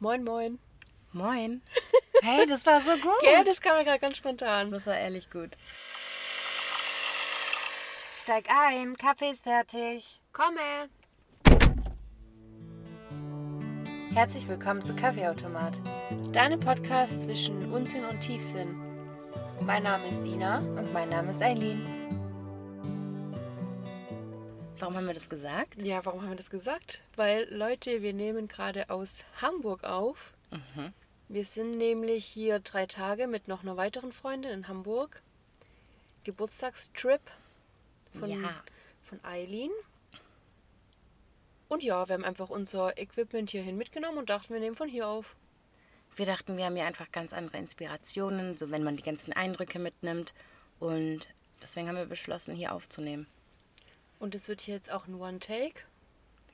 Moin, moin. Moin. Hey, das war so gut. Ja, das kam mir gerade ganz spontan. Das war ehrlich gut. Steig ein, Kaffee ist fertig. Komme. Herzlich willkommen zu Kaffeeautomat. Deine Podcast zwischen Unsinn und Tiefsinn. Mein Name ist Ina. Und mein Name ist Eileen. Warum haben wir das gesagt? Ja, warum haben wir das gesagt? Weil, Leute, wir nehmen gerade aus Hamburg auf. Mhm. Wir sind nämlich hier drei Tage mit noch einer weiteren Freundin in Hamburg. Geburtstagstrip von, Ja. von Eileen. Und ja, wir haben einfach unser Equipment hierhin mitgenommen und dachten, wir nehmen von hier auf. Wir dachten, wir haben hier einfach ganz andere Inspirationen, so wenn man die ganzen Eindrücke mitnimmt. Und deswegen haben wir beschlossen, hier aufzunehmen. Und es wird hier jetzt auch ein One-Take.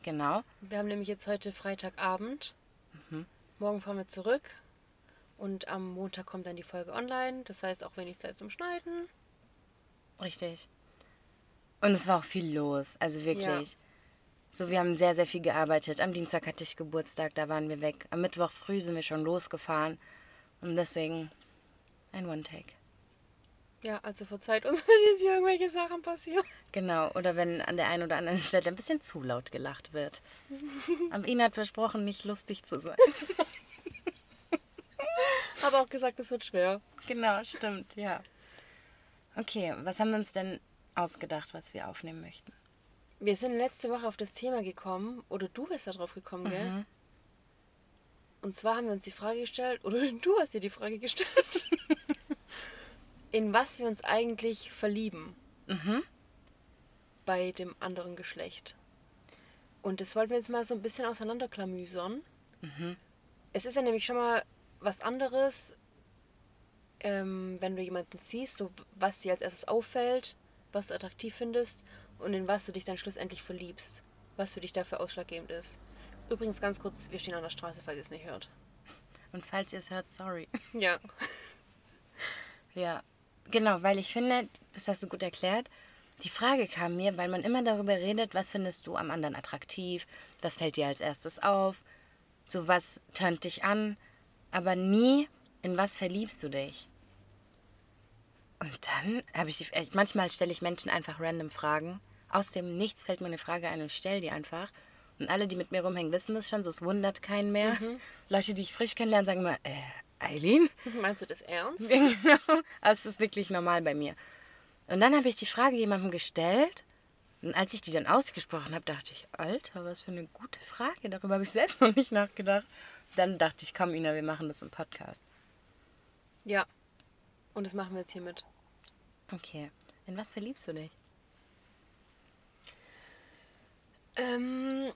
Genau. Wir haben nämlich jetzt heute Freitagabend. Morgen fahren wir zurück. Und am Montag kommt dann die Folge online. Das heißt auch wenig Zeit zum Schneiden. Richtig. Und es war auch viel los, also wirklich. Ja. So, wir haben sehr, sehr viel gearbeitet. Am Dienstag hatte ich Geburtstag, da waren wir weg. Am Mittwoch früh sind wir schon losgefahren. Und deswegen ein One-Take. Ja, also verzeiht uns, wenn jetzt hier irgendwelche Sachen passieren. Genau, oder wenn an der einen oder anderen Stelle ein bisschen zu laut gelacht wird. Aber Ina hat versprochen, nicht lustig zu sein. Aber auch gesagt, es wird schwer. Genau, stimmt, ja. Okay, was haben wir uns denn ausgedacht, was wir aufnehmen möchten? Wir sind letzte Woche auf das Thema gekommen, oder du bist da drauf gekommen, gell? Und zwar haben wir uns die Frage gestellt, oder du hast dir die Frage gestellt, in was wir uns eigentlich verlieben bei dem anderen Geschlecht. Und das wollten wir jetzt mal so ein bisschen auseinanderklamüsern. Es ist ja nämlich schon mal was anderes, ähm, wenn du jemanden siehst, so was dir als erstes auffällt, was du attraktiv findest und in was du dich dann schlussendlich verliebst. Was für dich dafür ausschlaggebend ist. Übrigens ganz kurz, wir stehen an der Straße, falls ihr es nicht hört. Und falls ihr es hört, sorry. Ja. Ja, genau, weil ich finde, das hast du gut erklärt. Die Frage kam mir, weil man immer darüber redet, was findest du am anderen attraktiv, was fällt dir als erstes auf, so was tönt dich an, aber nie, in was verliebst du dich. Und dann habe ich, äh, manchmal stelle ich Menschen einfach random Fragen. Aus dem Nichts fällt mir eine Frage ein und stelle die einfach. Und alle, die mit mir rumhängen, wissen das schon, so es wundert keinen mehr. Leute, die ich frisch kennenlerne, sagen immer, äh, Eileen? Meinst du das ernst? Genau. Also es ist wirklich normal bei mir. Und dann habe ich die Frage jemandem gestellt. Und als ich die dann ausgesprochen habe, dachte ich, Alter, was für eine gute Frage. Darüber habe ich selbst noch nicht nachgedacht. Dann dachte ich, komm, Ina, wir machen das im Podcast. Ja. Und das machen wir jetzt hiermit. Okay. In was verliebst du dich? Ähm,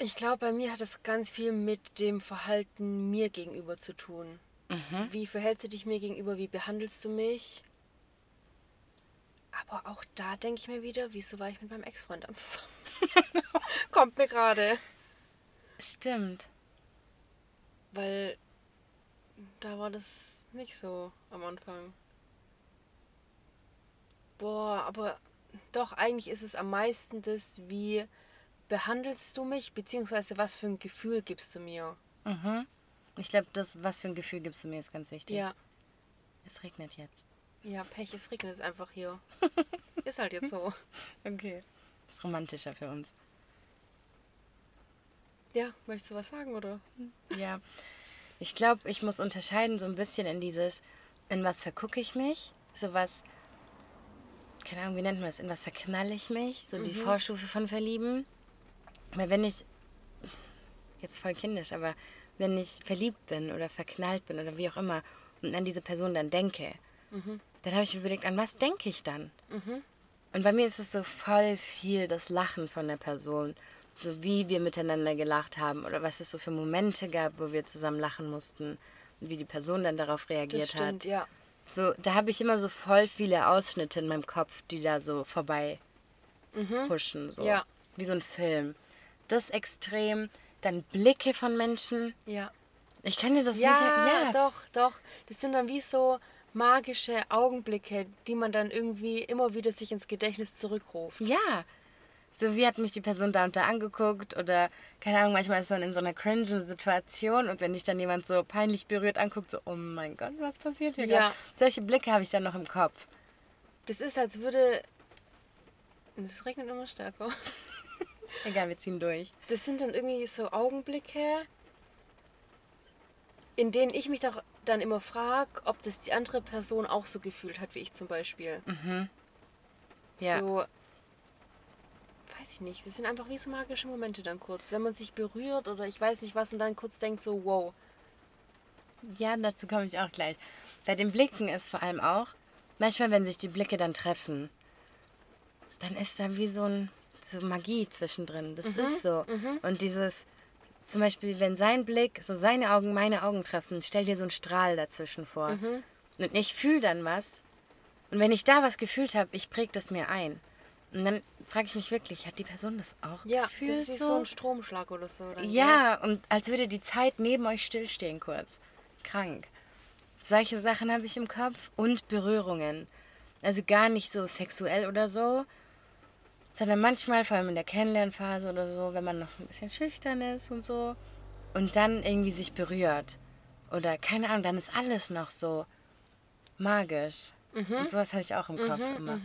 ich glaube, bei mir hat es ganz viel mit dem Verhalten mir gegenüber zu tun. Wie verhältst du dich mir gegenüber? Wie behandelst du mich? Aber auch da denke ich mir wieder, wieso war ich mit meinem Ex-Freund dann zusammen? Kommt mir gerade. Stimmt. Weil da war das nicht so am Anfang. Boah, aber doch, eigentlich ist es am meisten das, wie behandelst du mich, beziehungsweise was für ein Gefühl gibst du mir. Ich glaube, das, was für ein Gefühl gibst du mir, ist ganz wichtig. Ja, Es regnet jetzt. ja, Pech, es regnet es einfach hier. ist halt jetzt so. Okay. Das ist romantischer für uns. Ja, möchtest du was sagen, oder? Ja. Ich glaube, ich muss unterscheiden so ein bisschen in dieses, in was vergucke ich mich? So was, keine Ahnung, wie nennt man das? In was verknalle ich mich? So die Vorstufe von Verlieben. Weil wenn ich, jetzt voll kindisch, aber wenn ich verliebt bin oder verknallt bin oder wie auch immer und an diese Person dann denke, dann habe ich mir überlegt, an was denke ich dann? Und bei mir ist es so voll viel das Lachen von der Person. So wie wir miteinander gelacht haben oder was es so für Momente gab, wo wir zusammen lachen mussten und wie die Person dann darauf reagiert Das stimmt, hat. ja. So, da habe ich immer so voll viele Ausschnitte in meinem Kopf, die da so vorbei huschen. So. Ja. Wie so ein Film. Das extrem. Dann Blicke von Menschen. Ja. Ich dir das Ja, nicht. Ja, doch, doch. Das sind dann wie so magische Augenblicke, die man dann irgendwie immer wieder sich ins Gedächtnis zurückruft. Ja. So wie hat mich die Person da und da angeguckt oder keine Ahnung, manchmal ist man in so einer cringe Situation und wenn dich dann jemand so peinlich berührt anguckt, so, oh mein Gott, was passiert hier Ja. gerade? Solche Blicke habe ich dann noch im Kopf. Das ist, als würde. Es regnet immer stärker. Egal, wir ziehen durch. Das sind dann irgendwie so Augenblicke, in denen ich mich doch dann immer frage, ob das die andere Person auch so gefühlt hat wie ich zum Beispiel. Ja. So, weiß ich nicht. Das sind einfach wie so magische Momente dann kurz. Wenn man sich berührt oder ich weiß nicht was und dann kurz denkt so, wow. Ja, dazu komme ich auch gleich. Bei den Blicken ist vor allem auch, manchmal, wenn sich die Blicke dann treffen, dann ist da wie so ein so Magie zwischendrin. Das ist so. Und dieses, zum Beispiel, wenn sein Blick, so seine Augen, meine Augen treffen, stell dir so einen Strahl dazwischen vor. Und ich fühle dann was. Und wenn ich da was gefühlt habe, ich präge das mir ein. Und dann frage ich mich wirklich, hat die Person das auch Ja, gefühlt? das ist wie so, ein Stromschlag oder so. Dann, Ja, und als würde die Zeit neben euch stillstehen kurz. Krank. Solche Sachen habe ich im Kopf und Berührungen. Also gar nicht so sexuell oder so, sondern manchmal, vor allem in der Kennenlernphase oder so, wenn man noch so ein bisschen schüchtern ist und so. Und dann irgendwie sich berührt. Oder keine Ahnung, dann ist alles noch so magisch. Und sowas habe ich auch im Kopf immer.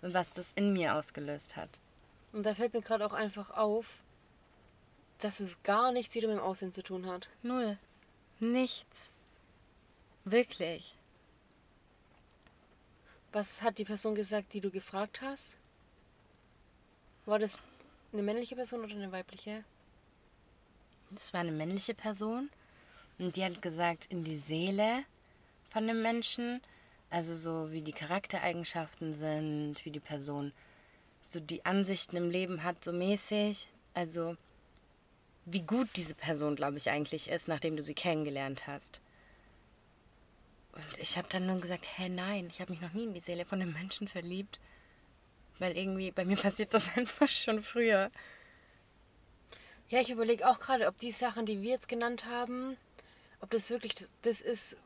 Und was das in mir ausgelöst hat. Und da fällt mir gerade auch einfach auf, dass es gar nichts wieder mit dem Aussehen zu tun hat. Null. Nichts. Wirklich. Was hat die Person gesagt, die du gefragt hast? War das eine männliche Person oder eine weibliche? Das war eine männliche Person und die hat gesagt, in die Seele von dem Menschen, also so wie die Charaktereigenschaften sind, wie die Person so die Ansichten im Leben hat, so mäßig. Also wie gut diese Person, glaube ich, eigentlich ist, nachdem du sie kennengelernt hast. Und ich habe dann nur gesagt, hä, nein, ich habe mich noch nie in die Seele von einem Menschen verliebt. Weil irgendwie, bei mir passiert das einfach schon früher. Ja, ich überlege auch gerade, ob die Sachen, die wir jetzt genannt haben, ob das wirklich das- das ist,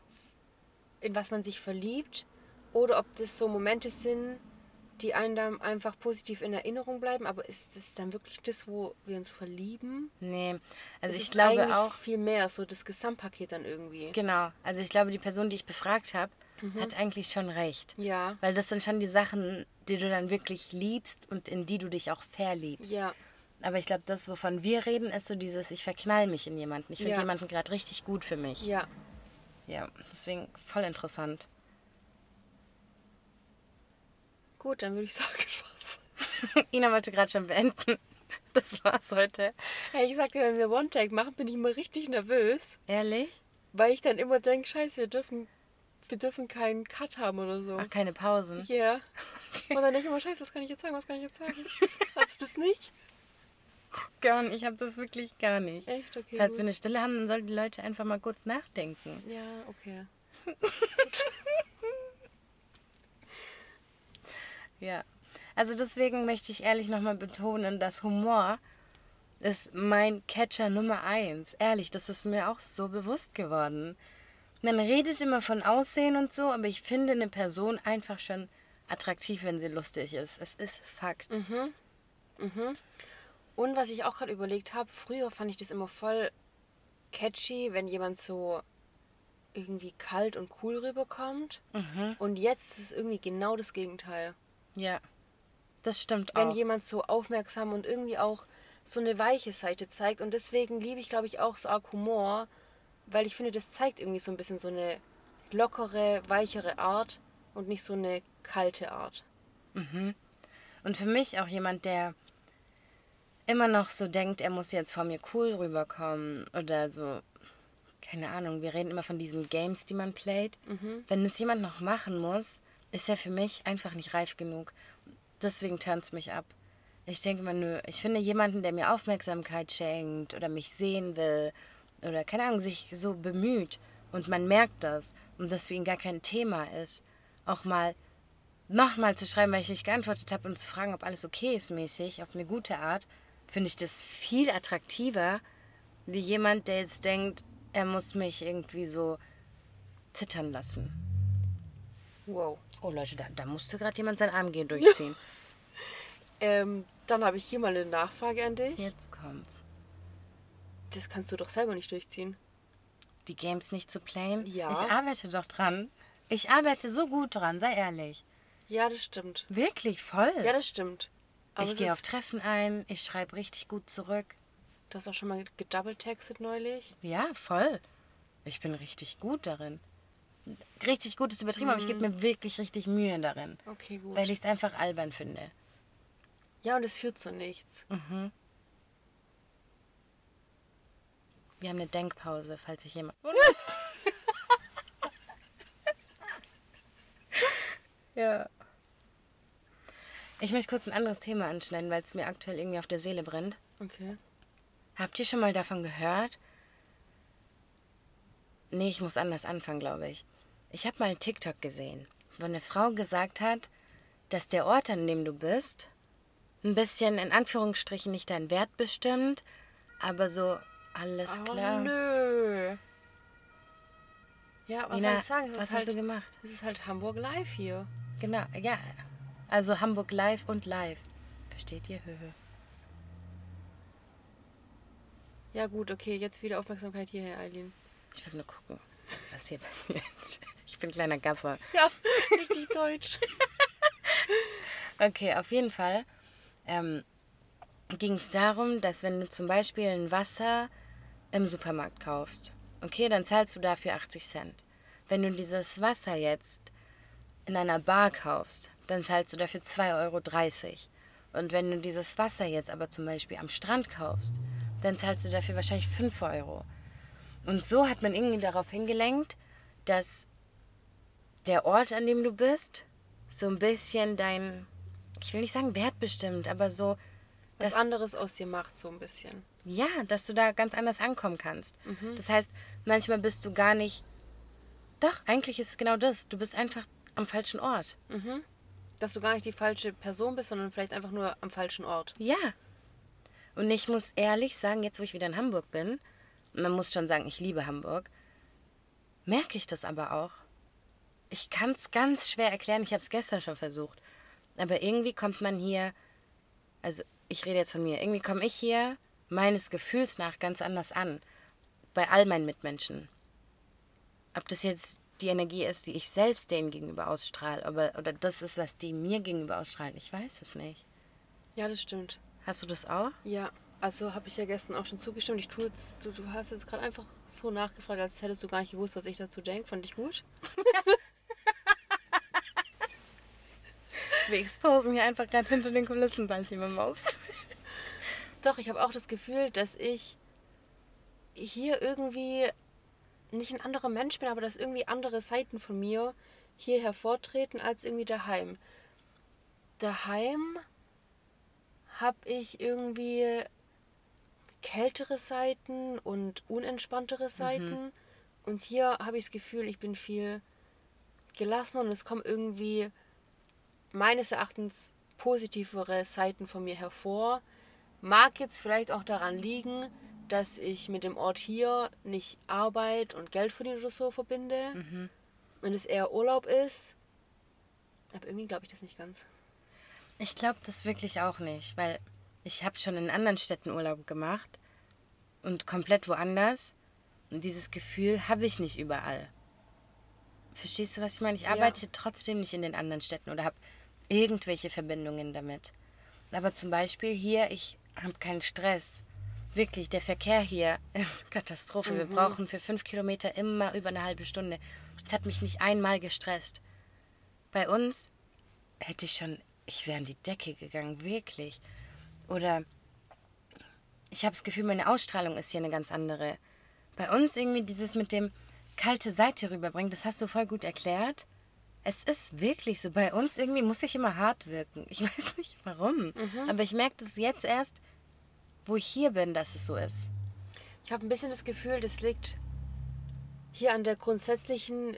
in was man sich verliebt, oder ob das so Momente sind, die einem dann einfach positiv in Erinnerung bleiben. Aber ist das dann wirklich das, wo wir uns verlieben? Nee, also Es ich ist glaube auch, viel mehr, so das Gesamtpaket dann irgendwie. Genau, also ich glaube, die Person, die ich befragt habe, hat eigentlich schon recht. Ja. Weil das sind schon die Sachen, die du dann wirklich liebst und in die du dich auch verliebst. Ja. Aber ich glaube, das, wovon wir reden, ist so dieses, ich verknall mich in jemanden. Ich finde Ja. jemanden gerade richtig gut für mich. Ja. ja, deswegen voll interessant. Gut, dann würde ich sagen, was. Ina wollte gerade schon beenden. Das war's heute. Hey, ich sagte, wenn wir One-Take machen, bin ich immer richtig nervös, Ehrlich? weil ich dann immer denke, scheiße, wir dürfen, wir dürfen keinen Cut haben oder so. Ach, keine Pausen. Ja. Und dann denke ich immer, scheiße, was kann ich jetzt sagen, was kann ich jetzt sagen? Hast du das nicht? Gar nicht. Ich habe das wirklich gar nicht. Echt? Okay. Falls gut. wir eine Stille haben, dann sollten die Leute einfach mal kurz nachdenken. Ja, okay. Ja. Also deswegen möchte ich ehrlich nochmal betonen, dass Humor ist mein Catcher Nummer eins. Ehrlich, das ist mir auch so bewusst geworden. Man redet immer von Aussehen und so, aber ich finde eine Person einfach schon attraktiv, wenn sie lustig ist. Es ist Fakt. Und was ich auch gerade überlegt habe, früher fand ich das immer voll catchy, wenn jemand so irgendwie kalt und cool rüberkommt. Und jetzt ist es irgendwie genau das Gegenteil. Ja. Das stimmt Wenn auch. jemand so aufmerksam und irgendwie auch so eine weiche Seite zeigt. Und deswegen liebe ich, glaube ich, auch so arg Humor, weil ich finde, das zeigt irgendwie so ein bisschen so eine lockere, weichere Art und nicht so eine kalte Art. Und für mich auch jemand, der immer noch so denkt, er muss jetzt vor mir cool rüberkommen oder so. Keine Ahnung, wir reden immer von diesen Games, die man playt. Wenn es jemand noch machen muss, ist er für mich einfach nicht reif genug. Deswegen turnt es mich ab. Ich denke mal, nö, ich finde jemanden, der mir Aufmerksamkeit schenkt oder mich sehen will oder keine Ahnung, sich so bemüht und man merkt das und das für ihn gar kein Thema ist, auch mal nochmal zu schreiben, weil ich nicht geantwortet habe und zu fragen, ob alles okay ist mäßig, auf eine gute Art, finde ich das viel attraktiver, wie jemand, der jetzt denkt, er muss mich irgendwie so zittern lassen. Wow. Oh Leute, da, da musste gerade jemand sein AMG durchziehen. Ähm, Dann habe ich hier mal eine Nachfrage an dich. Jetzt kommt's. Das kannst du doch selber nicht durchziehen. Die Games nicht zu playen? Ja. Ich arbeite doch dran. Ich arbeite so gut dran, sei ehrlich. Ja, das stimmt. Wirklich, voll. Ja, das stimmt. Aber ich gehe auf Treffen ein, ich schreibe richtig gut zurück. Du hast auch schon mal gedouble-textet neulich. Ja, voll. Ich bin richtig gut darin. Richtig gut ist übertrieben, aber ich gebe mir wirklich richtig Mühe darin. Okay, gut. Weil ich es einfach albern finde. Ja, und es führt zu nichts. Wir haben eine Denkpause, falls sich jemand. ja. Ich möchte kurz ein anderes Thema anschneiden, weil es mir aktuell irgendwie auf der Seele brennt. Okay. Habt ihr schon mal davon gehört? Nee, ich muss anders anfangen, glaube ich. Ich habe mal einen TikTok gesehen, wo eine Frau gesagt hat, dass der Ort, an dem du bist, ein bisschen in Anführungsstrichen nicht deinen Wert bestimmt, aber so alles Oh, klar. nö. Ja, was Nina, soll ich sagen? Es was ist hast halt, du gemacht? Es ist halt Hamburg live hier. Genau, ja. Also Hamburg live und live. Versteht ihr? Höhö. Ja, gut, okay, jetzt wieder Aufmerksamkeit hierher, Eileen. Ich will nur gucken, was hier passiert. Ich bin kleiner Gaffer. Ja, richtig deutsch. Okay, auf jeden Fall ähm, ging es darum, dass wenn du zum Beispiel ein Wasser im Supermarkt kaufst, okay, dann zahlst du dafür 80 Cent. Wenn du dieses Wasser jetzt in einer Bar kaufst, dann zahlst du dafür 2,30 Euro. Und wenn du dieses Wasser jetzt aber zum Beispiel am Strand kaufst, dann zahlst du dafür wahrscheinlich 5 Euro. Und so hat man irgendwie darauf hingelenkt, dass der Ort, an dem du bist, so ein bisschen dein, ich will nicht sagen Wert bestimmt, aber so, Was anderes aus dir macht, so ein bisschen. Ja, dass du da ganz anders ankommen kannst. Das heißt, manchmal bist du gar nicht, doch, eigentlich ist es genau das, du bist einfach am falschen Ort. Dass du gar nicht die falsche Person bist, sondern vielleicht einfach nur am falschen Ort. Ja. Und ich muss ehrlich sagen, jetzt wo ich wieder in Hamburg bin, und man muss schon sagen, ich liebe Hamburg, merke ich das aber auch. Ich kann es ganz schwer erklären, ich habe es gestern schon versucht. Aber irgendwie kommt man hier, also ich rede jetzt von mir, irgendwie komme ich hier meines Gefühls nach ganz anders an. Bei all meinen Mitmenschen. Ob das jetzt die Energie ist, die ich selbst denen gegenüber ausstrahle, aber, oder das ist, was die mir gegenüber ausstrahlen, ich weiß es nicht. Ja, das stimmt. Hast du das auch? Ja, also habe ich ja gestern auch schon zugestimmt. Ich tue jetzt, du, du hast jetzt gerade einfach so nachgefragt, als hättest du gar nicht gewusst, was ich dazu denke. Fand ich gut. Wir exposen hier einfach gerade hinter den Kulissen bald jemandem auf. Doch, ich habe auch das Gefühl, dass ich hier irgendwie nicht ein anderer Mensch bin, aber dass irgendwie andere Seiten von mir hier hervortreten als irgendwie daheim. Daheim habe ich irgendwie kältere Seiten und unentspanntere Seiten. Und hier habe ich das Gefühl, ich bin viel gelassener und es kommen irgendwie meines Erachtens positivere Seiten von mir hervor. Mag jetzt vielleicht auch daran liegen, dass ich mit dem Ort hier nicht Arbeit und Geld verdienen oder so verbinde und es eher Urlaub ist. Aber irgendwie glaube ich das nicht ganz. Ich glaube das wirklich auch nicht, weil ich habe schon in anderen Städten Urlaub gemacht und komplett woanders. Und dieses Gefühl habe ich nicht überall. Verstehst du, was ich meine? Ich arbeite trotzdem nicht in den anderen Städten oder habe irgendwelche Verbindungen damit. Aber zum Beispiel hier, ich habe keinen Stress. Wirklich, der Verkehr hier ist Katastrophe. Wir brauchen für fünf Kilometer immer über eine halbe Stunde. Es hat mich nicht einmal gestresst. Bei uns hätte ich schon, ich wäre in die Decke gegangen, wirklich. Oder ich habe das Gefühl, meine Ausstrahlung ist hier eine ganz andere. Bei uns irgendwie dieses mit dem kalte Seite rüberbringen, das hast du voll gut erklärt. Es ist wirklich so. Bei uns irgendwie muss ich immer hart wirken. Ich weiß nicht warum. Aber ich merke das jetzt erst, wo ich hier bin, dass es so ist. Ich habe ein bisschen das Gefühl, das liegt hier an der grundsätzlichen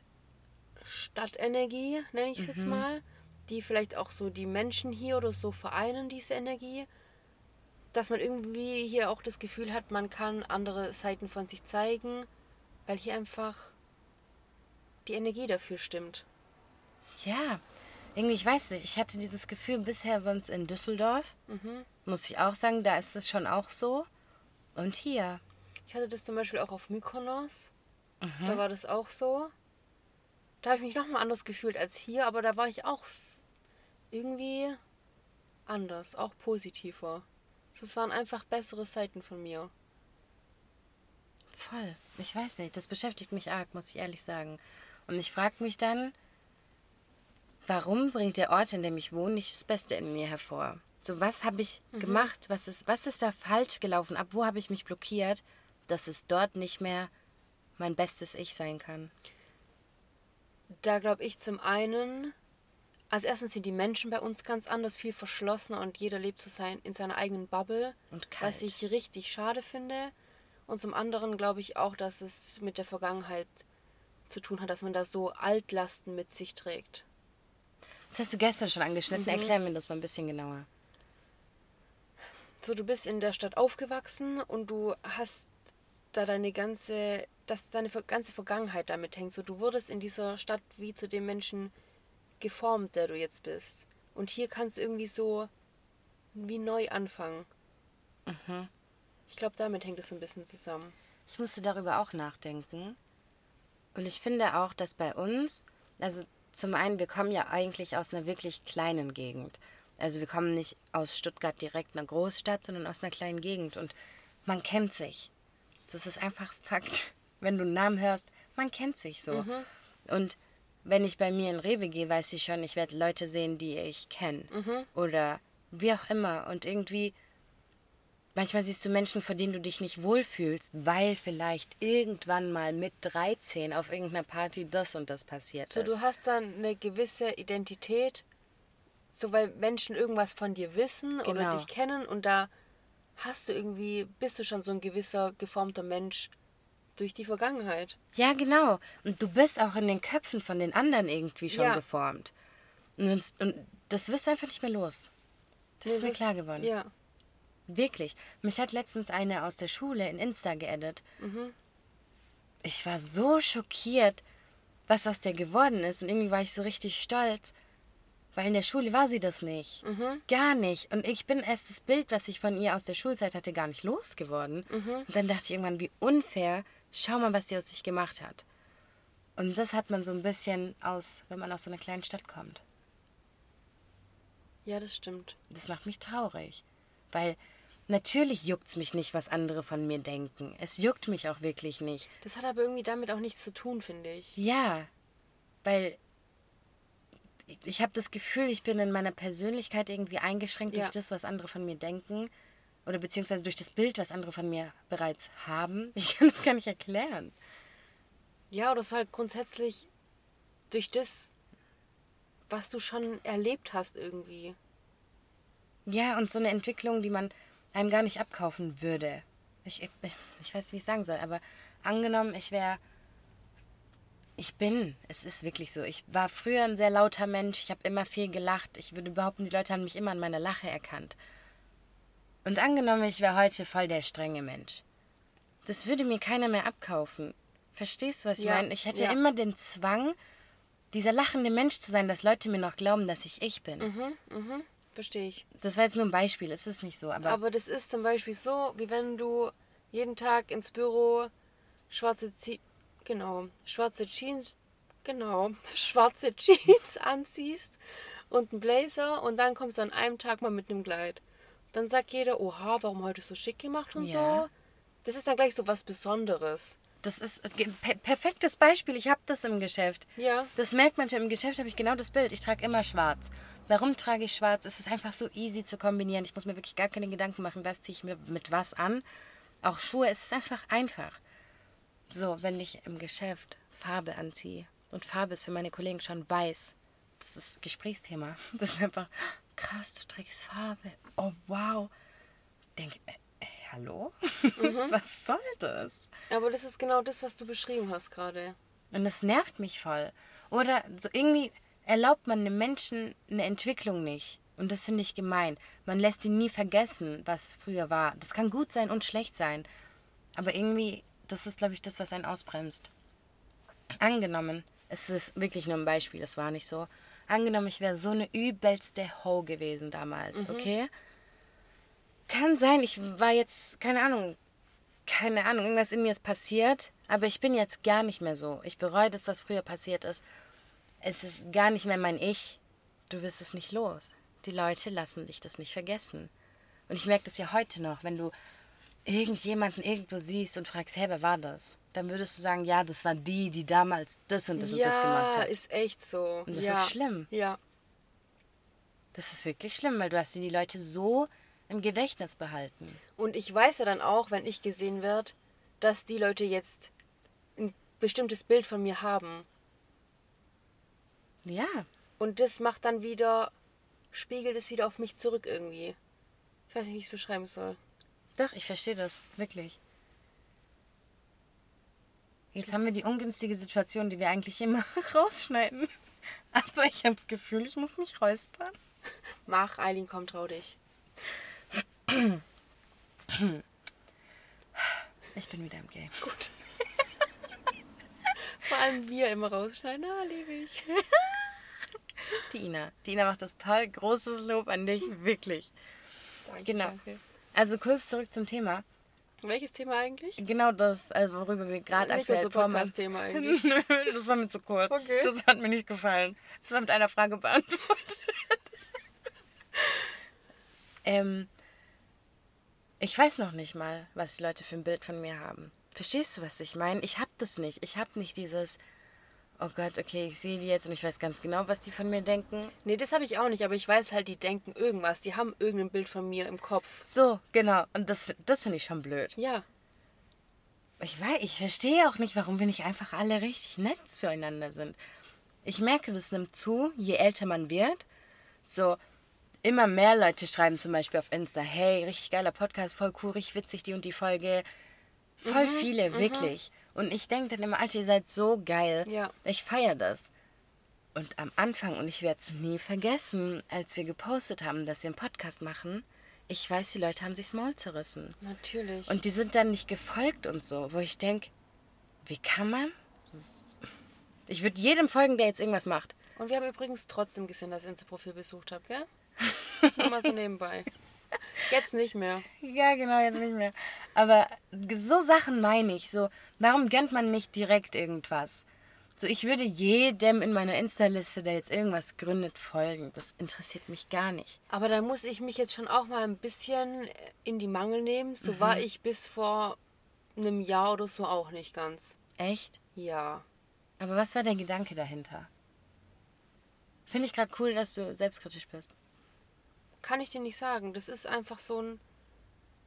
Stadtenergie, nenne ich es jetzt mal, die vielleicht auch so die Menschen hier oder so vereinen, diese Energie. Dass man irgendwie hier auch das Gefühl hat, man kann andere Seiten von sich zeigen, weil hier einfach die Energie dafür stimmt. Ja, irgendwie, ich weiß nicht, ich hatte dieses Gefühl bisher sonst in Düsseldorf. Muss ich auch sagen, da ist es schon auch so. Und hier. Ich hatte das zum Beispiel auch auf Mykonos. Da war das auch so. Da habe ich mich nochmal anders gefühlt als hier, aber da war ich auch irgendwie anders, auch positiver. Das waren einfach bessere Seiten von mir. Voll. Ich weiß nicht, das beschäftigt mich arg, muss ich ehrlich sagen. Und ich frage mich dann, warum bringt der Ort, in dem ich wohne, nicht das Beste in mir hervor? So, was habe ich gemacht? Was ist, was ist da falsch gelaufen? Ab wo habe ich mich blockiert, dass es dort nicht mehr mein bestes Ich sein kann? Da glaube ich zum einen, als erstens sind die Menschen bei uns ganz anders, viel verschlossener und jeder lebt so sein, in seiner eigenen Bubble, Und kalt. was ich richtig schade finde. Und zum anderen glaube ich auch, dass es mit der Vergangenheit zu tun hat, dass man da so Altlasten mit sich trägt. Das hast du gestern schon angeschnitten. Erklär mir das mal ein bisschen genauer. So, du bist in der Stadt aufgewachsen und du hast da deine ganze, dass deine ganze Vergangenheit damit hängt. So, du wurdest in dieser Stadt wie zu dem Menschen geformt, der du jetzt bist. Und hier kannst du irgendwie so wie neu anfangen. Ich glaube, damit hängt es so ein bisschen zusammen. Ich musste darüber auch nachdenken. Und ich finde auch, dass bei uns, also zum einen, wir kommen ja eigentlich aus einer wirklich kleinen Gegend. Also wir kommen nicht aus Stuttgart direkt einer Großstadt, sondern aus einer kleinen Gegend. Und man kennt sich. Das ist einfach Fakt. Wenn du einen Namen hörst, man kennt sich so. Und wenn ich bei mir in Rewe gehe, weiß ich schon, ich werde Leute sehen, die ich kenne. Oder wie auch immer. Und irgendwie Manchmal siehst du Menschen, vor denen du dich nicht wohlfühlst, weil vielleicht irgendwann mal mit 13 auf irgendeiner Party das und das passiert So, ist. du hast dann eine gewisse Identität, so weil Menschen irgendwas von dir wissen oder Genau. dich kennen und da hast du irgendwie, bist du schon so ein gewisser geformter Mensch durch die Vergangenheit. Ja, genau. Und du bist auch in den Köpfen von den anderen irgendwie schon Ja. geformt. Und, das- und das wirst du einfach nicht mehr los. Das ist Nee, mir das- klar geworden. Ja. Wirklich. Mich hat letztens eine aus der Schule in Insta geaddet. Ich war so schockiert, was aus der geworden ist. Und irgendwie war ich so richtig stolz. Weil in der Schule war sie das nicht. Gar nicht. Und ich bin erst das Bild, was ich von ihr aus der Schulzeit hatte, gar nicht losgeworden. Und dann dachte ich irgendwann, wie unfair. Schau mal, was sie aus sich gemacht hat. Und das hat man so ein bisschen aus, wenn man aus so einer kleinen Stadt kommt. Ja, das stimmt. Das macht mich traurig. Weil natürlich juckt es mich nicht, was andere von mir denken. Es juckt mich auch wirklich nicht. Das hat aber irgendwie damit auch nichts zu tun, finde ich. Ja, weil ich- habe das Gefühl, ich bin in meiner Persönlichkeit irgendwie eingeschränkt Ja. durch das, was andere von mir denken. Oder beziehungsweise durch das Bild, was andere von mir bereits haben. Ich kann das gar nicht erklären. Ja, oder so halt grundsätzlich durch das, was du schon erlebt hast irgendwie. Ja, und so eine Entwicklung, die man einem gar nicht abkaufen würde. Ich, ich, ich weiß, wie ich sagen soll, aber angenommen, ich wäre. Ich bin, es ist wirklich so. Ich war früher ein sehr lauter Mensch, ich habe immer viel gelacht. Ich würde behaupten, die Leute haben mich immer an meiner Lache erkannt. Und angenommen, ich wäre heute voll der strenge Mensch. Das würde mir keiner mehr abkaufen. Verstehst du, was ich Ja, meine? Ich hätte ja. immer den Zwang, dieser lachende Mensch zu sein, dass Leute mir noch glauben, dass ich ich bin. Mhm, verstehe ich. Das war jetzt nur ein Beispiel, es ist nicht so, aber, Aber das ist zum Beispiel so, wie wenn du jeden Tag ins Büro schwarze Zie genau, schwarze Jeans, genau, schwarze Jeans anziehst und einen Blazer und dann kommst du an einem Tag mal mit einem Kleid. Dann sagt jeder, oha, warum heute so schick gemacht und Ja. so. Das ist dann gleich so was Besonderes. Das ist ein per perfektes Beispiel. Ich habe das im Geschäft. Ja. Das merkt man schon. Im Geschäft habe ich genau das Bild. Ich trage immer schwarz. Warum trage ich schwarz? Es ist einfach so easy zu kombinieren. Ich muss mir wirklich gar keine Gedanken machen, was ziehe ich mir mit was an. Auch Schuhe, es ist einfach einfach. So, wenn ich im Geschäft Farbe anziehe und Farbe ist für meine Kollegen schon weiß, das ist Gesprächsthema. Das ist einfach krass, du trägst Farbe. Oh, wow. Denke, hallo? was soll das? Aber das ist genau das, was du beschrieben hast gerade. Und das nervt mich voll. Oder so irgendwie erlaubt man einem Menschen eine Entwicklung nicht. Und das finde ich gemein. Man lässt ihn nie vergessen, was früher war. Das kann gut sein und schlecht sein. Aber irgendwie, das ist, glaube ich, das, was einen ausbremst. Angenommen, es ist wirklich nur ein Beispiel, es war nicht so. angenommen, ich wäre so eine übelste Ho gewesen damals, Mhm. okay? Kann sein, ich war jetzt, keine Ahnung, keine Ahnung, irgendwas in mir ist passiert, aber ich bin jetzt gar nicht mehr so. Ich bereue das, was früher passiert ist. Es ist gar nicht mehr mein Ich. Du wirst es nicht los. Die Leute lassen dich das nicht vergessen. Und ich merke das ja heute noch, wenn du irgendjemanden irgendwo siehst und fragst, hey, wer war das? Dann würdest du sagen, ja, das war die, die damals das und das und das gemacht Ja, hat. ist echt so. Und das ja. ist schlimm. Ja. Das ist wirklich schlimm, weil du hast die Leute so im Gedächtnis behalten. Und ich weiß ja dann auch, wenn ich gesehen werde, dass die Leute jetzt ein bestimmtes Bild von mir haben. Ja, Und das macht dann wieder, spiegelt es wieder auf mich zurück irgendwie. Ich weiß nicht, wie ich es beschreiben soll. doch, ich verstehe das, wirklich. Jetzt haben wir die ungünstige Situation, die wir eigentlich immer rausschneiden. Aber ich habe das Gefühl, ich muss mich räuspern. Mach, Eileen, komm, trau dich. Ich bin wieder im Game. Gut. Vor allem wir immer rausschneiden. Ah, liebe ich. Die Ina. Die Ina macht das toll. Großes Lob an dich, wirklich. Danke, Genau. danke. Also kurz zurück zum Thema. Welches Thema eigentlich? Genau das, also worüber wir gerade Nicht aktuell unser vormachen. Podcast-Thema eigentlich. Das war mir zu kurz. Okay. Das hat mir nicht gefallen. Das war mit einer Frage beantwortet. ähm, ich weiß noch nicht mal, was die Leute für ein Bild von mir haben. Verstehst du, was ich meine? Ich habe das nicht. Ich habe nicht dieses, oh Gott, okay, ich sehe die jetzt und ich weiß ganz genau, was die von mir denken. Nee, das habe ich auch nicht, aber ich weiß halt, die denken irgendwas. Die haben irgendein Bild von mir im Kopf. So, genau. Und das, das finde ich schon blöd. Ja. Ich weiß, ich verstehe auch nicht, warum wir nicht einfach alle richtig nett füreinander sind. Ich merke, das nimmt zu, je älter man wird. So, immer mehr Leute schreiben zum Beispiel auf Insta, hey, richtig geiler Podcast, voll cool, richtig witzig, die und die Folge. Voll viele, wirklich. Und ich denke dann immer, Alter, ihr seid so geil. Ja. Ich feiere das. Und am Anfang, und ich werde es nie vergessen, als wir gepostet haben, dass wir einen Podcast machen, ich weiß, die Leute haben sich's Maul zerrissen. Natürlich. Und die sind dann nicht gefolgt und so, wo ich denke, wie kann man? Ich würde jedem folgen, der jetzt irgendwas macht. Und wir haben übrigens trotzdem gesehen, dass ihr unser Profil besucht habt, gell? Nur mal so nebenbei. Jetzt nicht mehr. Ja, genau, jetzt nicht mehr. Aber so Sachen meine ich. So, warum gönnt man nicht direkt irgendwas? So, ich würde jedem in meiner Insta-Liste, der jetzt irgendwas gründet, folgen. Das interessiert mich gar nicht. Aber da muss ich mich jetzt schon auch mal ein bisschen in die Mangel nehmen. So war ich bis vor einem Jahr oder so auch nicht ganz. Echt? Ja. Aber was war der Gedanke dahinter? Finde ich gerade cool, dass du selbstkritisch bist. Kann ich dir nicht sagen. Das ist einfach so ein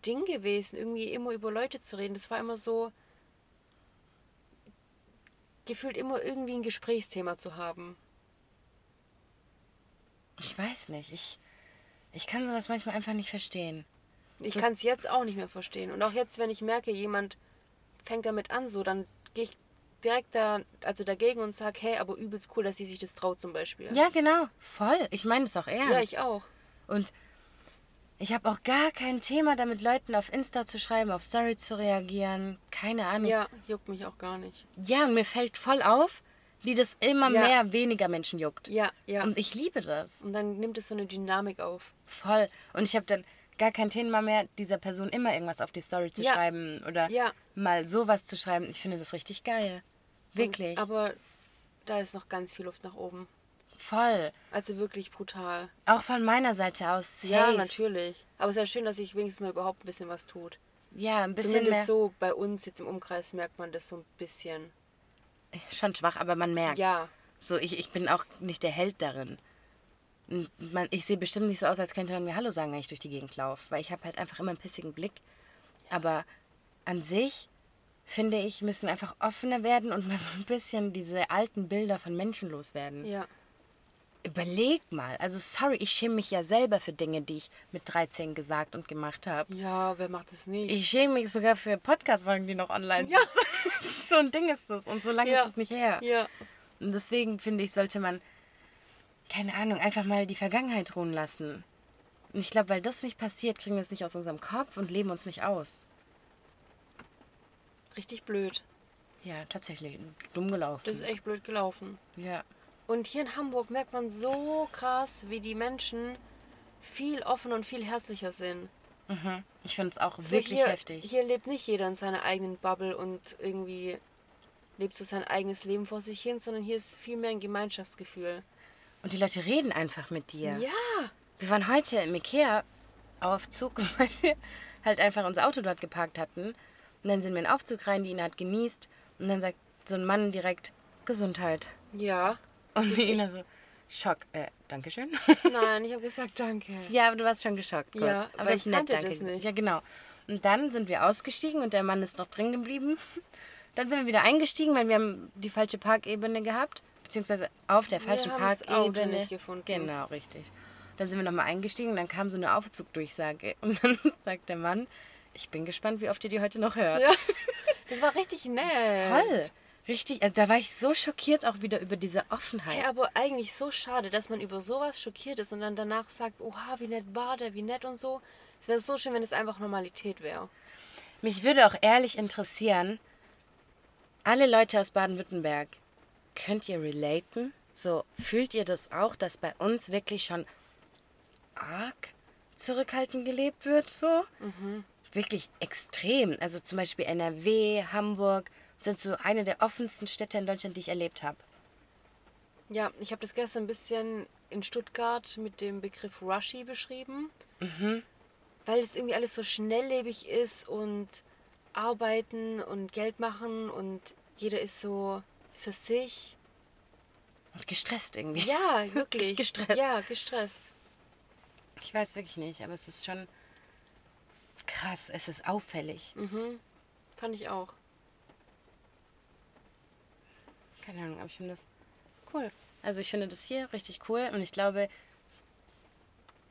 Ding gewesen, irgendwie immer über Leute zu reden. Das war immer so gefühlt immer irgendwie ein Gesprächsthema zu haben. Ich weiß nicht. Ich, ich kann sowas manchmal einfach nicht verstehen. Ich kann es jetzt auch nicht mehr verstehen. Und auch jetzt, wenn ich merke, jemand fängt damit an, so, dann gehe ich direkt da, also dagegen und sage, hey, aber übelst cool, dass sie sich das traut zum Beispiel. Ja, genau. Voll. Ich meine es auch ernst. Ja, ich auch. Und ich habe auch gar kein Thema damit, Leuten auf Insta zu schreiben, auf Story zu reagieren. Keine Ahnung. Ja, juckt mich auch gar nicht. Ja, mir fällt voll auf, wie das immer Ja. mehr weniger Menschen juckt. Ja, ja. Und ich liebe das. Und dann nimmt es so eine Dynamik auf. Voll. Und ich habe dann gar kein Thema mehr, dieser Person immer irgendwas auf die Story zu Ja. schreiben oder Ja. mal sowas zu schreiben. Ich finde das richtig geil. Wirklich. Und, aber da ist noch ganz viel Luft nach oben. Voll. Also wirklich brutal. Auch von meiner Seite aus. Safe. Ja, natürlich. Aber es ist ja schön, dass sich wenigstens mal überhaupt ein bisschen was tut. Ja, ein bisschen Zumindest mehr. so bei uns jetzt im Umkreis merkt man das so ein bisschen. Schon schwach, aber man merkt Ja. So, ich, ich bin auch nicht der Held darin. Man, ich sehe bestimmt nicht so aus, als könnte man mir Hallo sagen, wenn ich durch die Gegend laufe. Weil ich habe halt einfach immer einen pissigen Blick. Aber an sich, finde ich, müssen wir einfach offener werden und mal so ein bisschen diese alten Bilder von Menschen loswerden. Ja. Überleg mal. Also sorry, ich schäme mich ja selber für Dinge, die ich mit 13 gesagt und gemacht habe. Ja, wer macht das nicht? Ich schäme mich sogar für Podcast-Folgen, die noch online Ja. sind. so ein Ding ist das. Und so lange Ja. ist es nicht her. ja. Und deswegen finde ich, sollte man, keine Ahnung, einfach mal die Vergangenheit ruhen lassen. Und ich glaube, weil das nicht passiert, kriegen wir es nicht aus unserem Kopf und leben uns nicht aus. Richtig blöd. Ja, tatsächlich. Dumm gelaufen. Das ist echt blöd gelaufen. ja. Und hier in Hamburg merkt man so krass, wie die Menschen viel offener und viel herzlicher sind. Mhm. Ich finde es auch So wirklich hier, heftig. Hier lebt nicht jeder in seiner eigenen Bubble und irgendwie lebt so sein eigenes Leben vor sich hin, sondern hier ist viel mehr ein Gemeinschaftsgefühl. Und die Leute reden einfach mit dir. Ja, Wir waren heute im Ikea Aufzug, weil wir halt einfach unser Auto dort geparkt hatten. Und dann sind wir in den Aufzug rein, die Ina hat genießt. Und dann sagt so ein Mann direkt, Gesundheit. ja. Und Das Ina so, Schock, äh, Dankeschön. Nein, ich habe gesagt, danke. ja, aber du warst schon geschockt kurz. Ja, aber weil ist ich nett, danke. das nicht. Ja, genau. Und dann sind wir ausgestiegen und der Mann ist noch drin geblieben. Dann sind wir wieder eingestiegen, weil wir haben die falsche Parkebene gehabt. Beziehungsweise auf der Wir falschen haben das Auto Parkebene. nicht gefunden. Genau, richtig. Dann sind wir nochmal eingestiegen und dann kam so eine Aufzugdurchsage. Und dann sagt der Mann, ich bin gespannt, wie oft ihr die heute noch hört. Ja. Das war richtig nett. Voll. Richtig, also da war ich so schockiert auch wieder über diese Offenheit. Hey, aber eigentlich so schade, dass man über sowas schockiert ist und dann danach sagt, oha, wie nett war der, wie nett und so. Es wäre so schön, wenn es einfach Normalität wäre. Mich würde auch ehrlich interessieren, alle Leute aus Baden-Württemberg, könnt ihr relaten? So, fühlt ihr das auch, dass bei uns wirklich schon arg zurückhaltend gelebt wird? So? Wirklich extrem. Also zum Beispiel NRW, Hamburg sind so eine der offensten Städte in Deutschland, die ich erlebt habe. Ja, ich habe das gestern ein bisschen in Stuttgart mit dem Begriff Rushy beschrieben. Weil es irgendwie alles so schnelllebig ist und arbeiten und Geld machen und jeder ist so für sich. Und gestresst irgendwie. Ja, wirklich. gestresst. Ja, gestresst. Ich weiß wirklich nicht, aber es ist schon krass, es ist auffällig. Fand ich auch. Keine Ahnung, aber ich finde das cool. Also ich finde das hier richtig cool und ich glaube,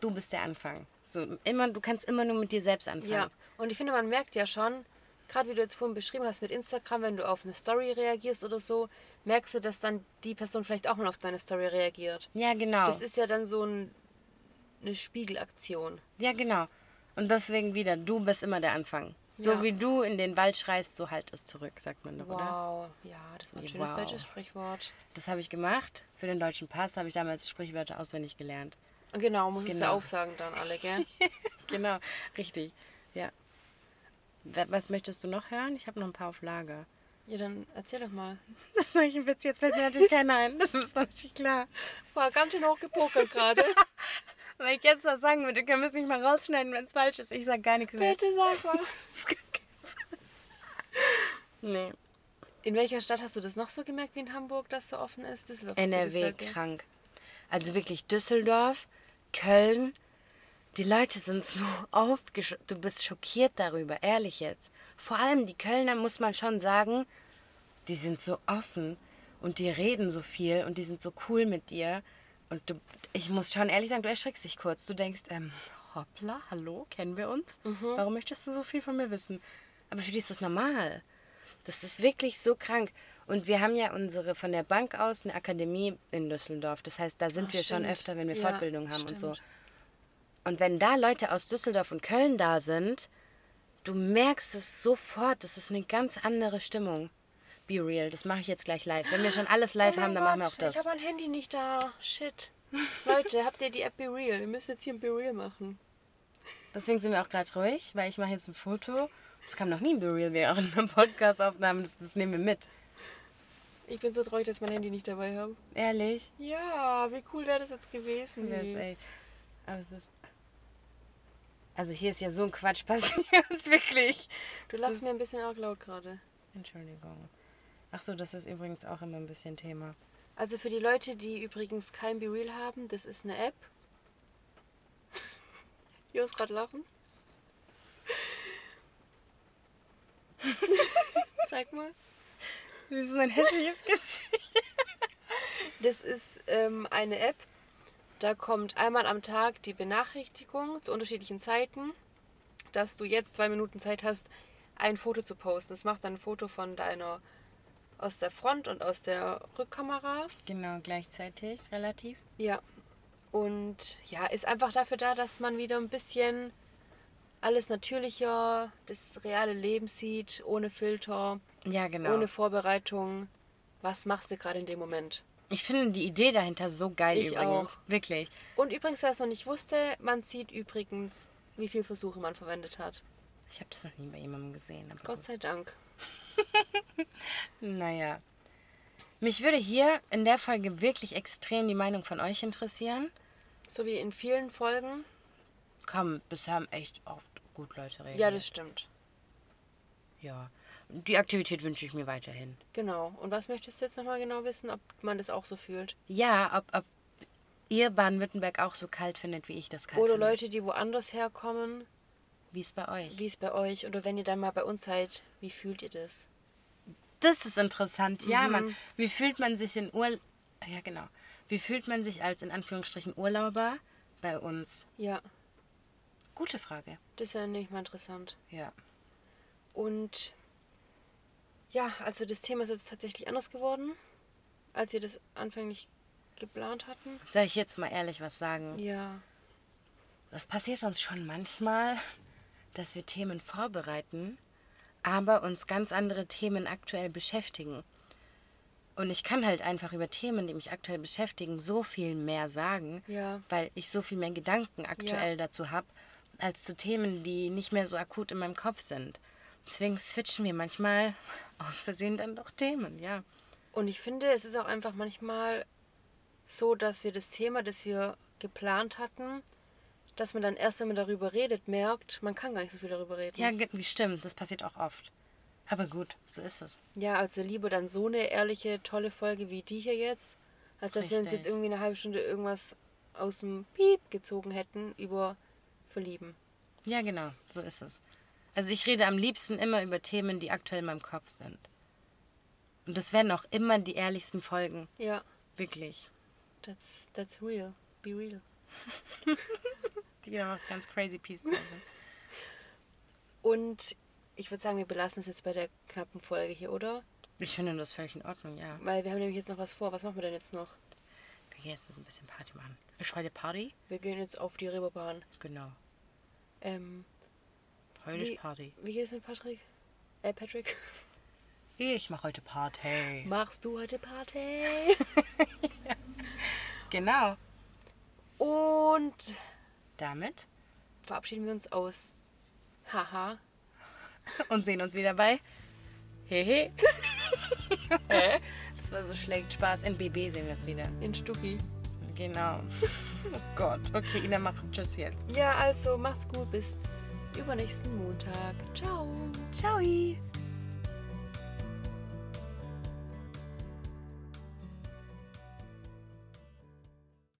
du bist der Anfang. So immer, du kannst immer nur mit dir selbst anfangen. Ja, und ich finde, man merkt ja schon, gerade wie du jetzt vorhin beschrieben hast mit Instagram, wenn du auf eine Story reagierst oder so, merkst du, dass dann die Person vielleicht auch mal auf deine Story reagiert. Ja, genau. Das ist ja dann so ein, eine Spiegelaktion. ja, genau. Und deswegen wieder, du bist immer der Anfang. So Ja. wie du in den Wald schreist, so halt es zurück, sagt man doch, oder? Wow, ja, das war ein schönes wow. deutsches Sprichwort. Das habe ich gemacht. Für den deutschen Pass habe ich damals Sprichwörter auswendig gelernt. Genau, muss es Genau. aufsagen dann alle, gell? Genau, richtig. Ja. Wa- Was möchtest du noch hören? Ich habe noch ein paar auf Lager. ja, dann erzähl doch mal. Das mache ich einen Witz, jetzt fällt mir natürlich keiner ein. Das ist natürlich klar. War ganz schön hochgepokert gerade. Weil ich jetzt was sagen würde, können wir es nicht mal rausschneiden, wenn es falsch ist. Ich sag gar nichts mehr. Bitte sag was. Nee. In welcher Stadt hast du das noch so gemerkt wie in Hamburg, dass so offen ist? Düsseldorf NRW krank. Also wirklich Düsseldorf, Köln. Die Leute sind so aufgeschockt. Du bist schockiert darüber, ehrlich jetzt. Vor allem die Kölner muss man schon sagen, die sind so offen und die reden so viel und die sind so cool mit dir. Und du, ich muss schon ehrlich sagen, du erschreckst dich kurz. Du denkst, ähm, hoppla, hallo, kennen wir uns? Warum möchtest du so viel von mir wissen? Aber für die ist das normal. Das ist wirklich so krank. Und wir haben ja unsere von der Bank aus eine Akademie in Düsseldorf. Das heißt, da sind Ach, wir schon stimmt. öfter, wenn wir Ja, Fortbildung haben und so. stimmt. Und wenn da Leute aus Düsseldorf und Köln da sind, du merkst es sofort. Das ist eine ganz andere Stimmung. Be real, das mache ich jetzt gleich live. Wenn wir schon alles live Oh haben, dann machen wir auch Gott, das. Ich habe mein Handy nicht da. Shit. Leute, habt ihr die App Be Real? Wir müssen jetzt hier ein Be Real machen. Deswegen sind wir auch gerade ruhig, weil ich mache jetzt ein Foto. Das kam noch nie in Be real während einer Podcast-Aufnahme. Das, das nehmen wir mit. Ich bin so traurig, dass ich mein Handy nicht dabei habe. Ehrlich. Ja, wie cool wäre das jetzt gewesen? Wäre es echt. Aber es ist. Also hier ist ja so ein Quatsch passiert, wirklich. Du lachst mir ein bisschen arg laut gerade. Entschuldigung. Ach so, das ist übrigens auch immer ein bisschen Thema. Also für die Leute, die übrigens kein Be Real haben, das ist eine App. Hier ist gerade lachen. Zeig mal. Das ist mein hässliches Gesicht. Das ist ähm, eine App. Da kommt einmal am Tag die Benachrichtigung zu unterschiedlichen Zeiten, dass du jetzt zwei Minuten Zeit hast, ein Foto zu posten. Es macht dann ein Foto von deiner aus der Front und aus der Rückkamera. Genau, gleichzeitig, relativ. Ja. Und ja, ist einfach dafür da, dass man wieder ein bisschen alles natürlicher, das reale Leben sieht, ohne Filter, Ja, genau. ohne Vorbereitung. Was machst du gerade in dem Moment? Ich finde die Idee dahinter so geil Ich übrigens. auch. Wirklich. Und übrigens, wer es noch nicht wusste, man sieht übrigens, wie viele Versuche man verwendet hat. Ich habe das noch nie bei jemandem gesehen. Gott gut. sei Dank. Naja. Mich würde hier in der Folge wirklich extrem die Meinung von euch interessieren. So wie in vielen Folgen. Komm, bisher haben echt oft gut Leute reagiert. Ja, das stimmt. Ja. Die Aktivität wünsche ich mir weiterhin. Genau. Und was möchtest du jetzt nochmal genau wissen, ob man das auch so fühlt? Ja, ob, ob ihr Baden-Württemberg auch so kalt findet, wie ich das kalt Oder finde. Leute, die woanders herkommen, Wie es bei euch? wie es bei euch, oder wenn ihr dann mal bei uns seid, wie fühlt ihr das? Das ist interessant. Ja, Mhm. man. Wie fühlt man sich in Ur... Ja, genau. Wie fühlt man sich als in Anführungsstrichen Urlauber bei uns? Ja, Gute Frage. das wäre nämlich mal interessant. Ja. Und ja, also das Thema ist jetzt tatsächlich anders geworden, als ihr das anfänglich geplant hatten. Soll ich jetzt mal ehrlich was sagen? Ja, Das passiert uns schon manchmal, dass wir Themen vorbereiten, aber uns ganz andere Themen aktuell beschäftigen. Und ich kann halt einfach über Themen, die mich aktuell beschäftigen, so viel mehr sagen, Ja. weil ich so viel mehr Gedanken aktuell Ja. dazu habe, als zu Themen, die nicht mehr so akut in meinem Kopf sind. Deswegen switchen wir manchmal aus Versehen dann doch Themen, ja. und ich finde, es ist auch einfach manchmal so, dass wir das Thema, das wir geplant hatten, dass man dann erst, wenn man darüber redet, merkt, man kann gar nicht so viel darüber reden. Ja, stimmt, das passiert auch oft. Aber gut, so ist es. Ja, also lieber dann so eine ehrliche, tolle Folge wie die hier jetzt, als dass wir uns jetzt irgendwie eine halbe Stunde irgendwas aus dem Piep gezogen hätten über Verlieben. Ja, genau, so ist es. Also ich rede am liebsten immer über Themen, die aktuell in meinem Kopf sind. Und das werden auch immer die ehrlichsten Folgen. Ja, Wirklich. that's, that's real. Be real. Die dann auch ganz crazy Pieces. Und ich würde sagen, wir belassen es jetzt bei der knappen Folge hier, oder? Ich finde das völlig in Ordnung, ja. Weil wir haben nämlich jetzt noch was vor. Was machen wir denn jetzt noch? Wir gehen jetzt ein bisschen Party machen. Ist heute Party? Wir gehen jetzt auf die Reeperbahn. Genau. Ähm, Heute Wie- ist Party. wie geht es mit Patrick? Äh, Patrick? Ich mache heute Party. Machst du heute Party? Genau. Und Damit. verabschieden wir uns aus. Haha. Und sehen uns wieder bei. Hehe. Hä? Das war so schlecht. Spaß. In BB sehen wir uns wieder. In Stucki. Genau. Oh Gott. Okay, Ina, mach Tschüss jetzt. Ja, also macht's gut. Bis übernächsten Montag. Ciao. Ciao.